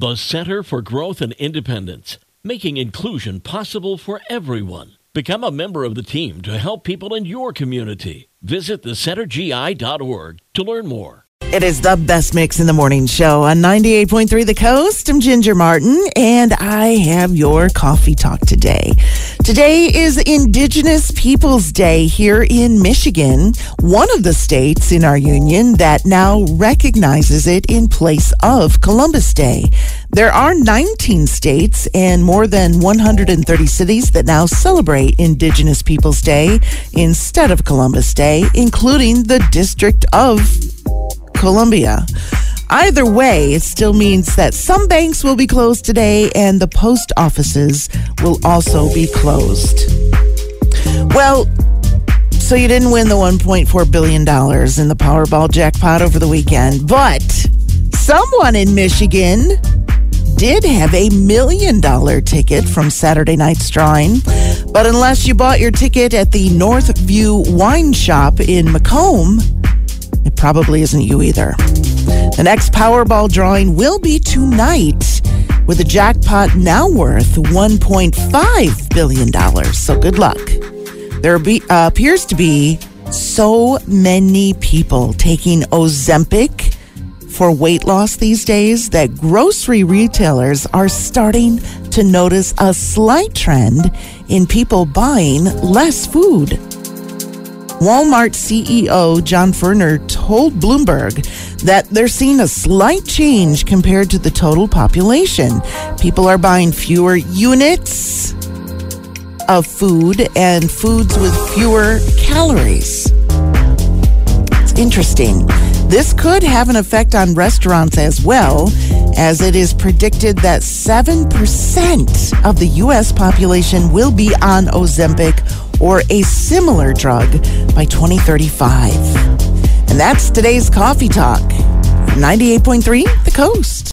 The Center for Growth and Independence, making inclusion possible for everyone. Become a member of the team to help people in your community. Visit thecentergi.org to learn more. It is the best mix in the morning show on 98.3 The Coast. I'm Ginger Martin, and I have your coffee talk today. Today is Indigenous Peoples Day here in Michigan, one of the states in our union that now recognizes it in place of Columbus Day. There are 19 states and more than 130 cities that now celebrate Indigenous Peoples Day instead of Columbus Day, including the District of Columbia. Either way, it still means that some banks will be closed today and the post offices will also be closed. Well, so you didn't win the $1.4 billion in the Powerball jackpot over the weekend, but someone in Michigan did have a million dollar ticket from Saturday night's drawing. But unless you bought your ticket at the Northview Wine Shop in Macomb, it probably isn't you either. The next Powerball drawing will be tonight with a jackpot now worth $1.5 billion. So good luck. There be, uh, appears to be so many people taking Ozempic for weight loss these days that grocery retailers are starting to notice a slight trend in people buying less food. Walmart CEO John Furner told Bloomberg that they're seeing a slight change compared to the total population. People are buying fewer units of food and foods with fewer calories. It's interesting. This could have an effect on restaurants as well, as it is predicted that 7% of the U.S. population will be on Ozempic or a similar drug by 2035. And that's today's Coffee Talk. 98.3 The Coast.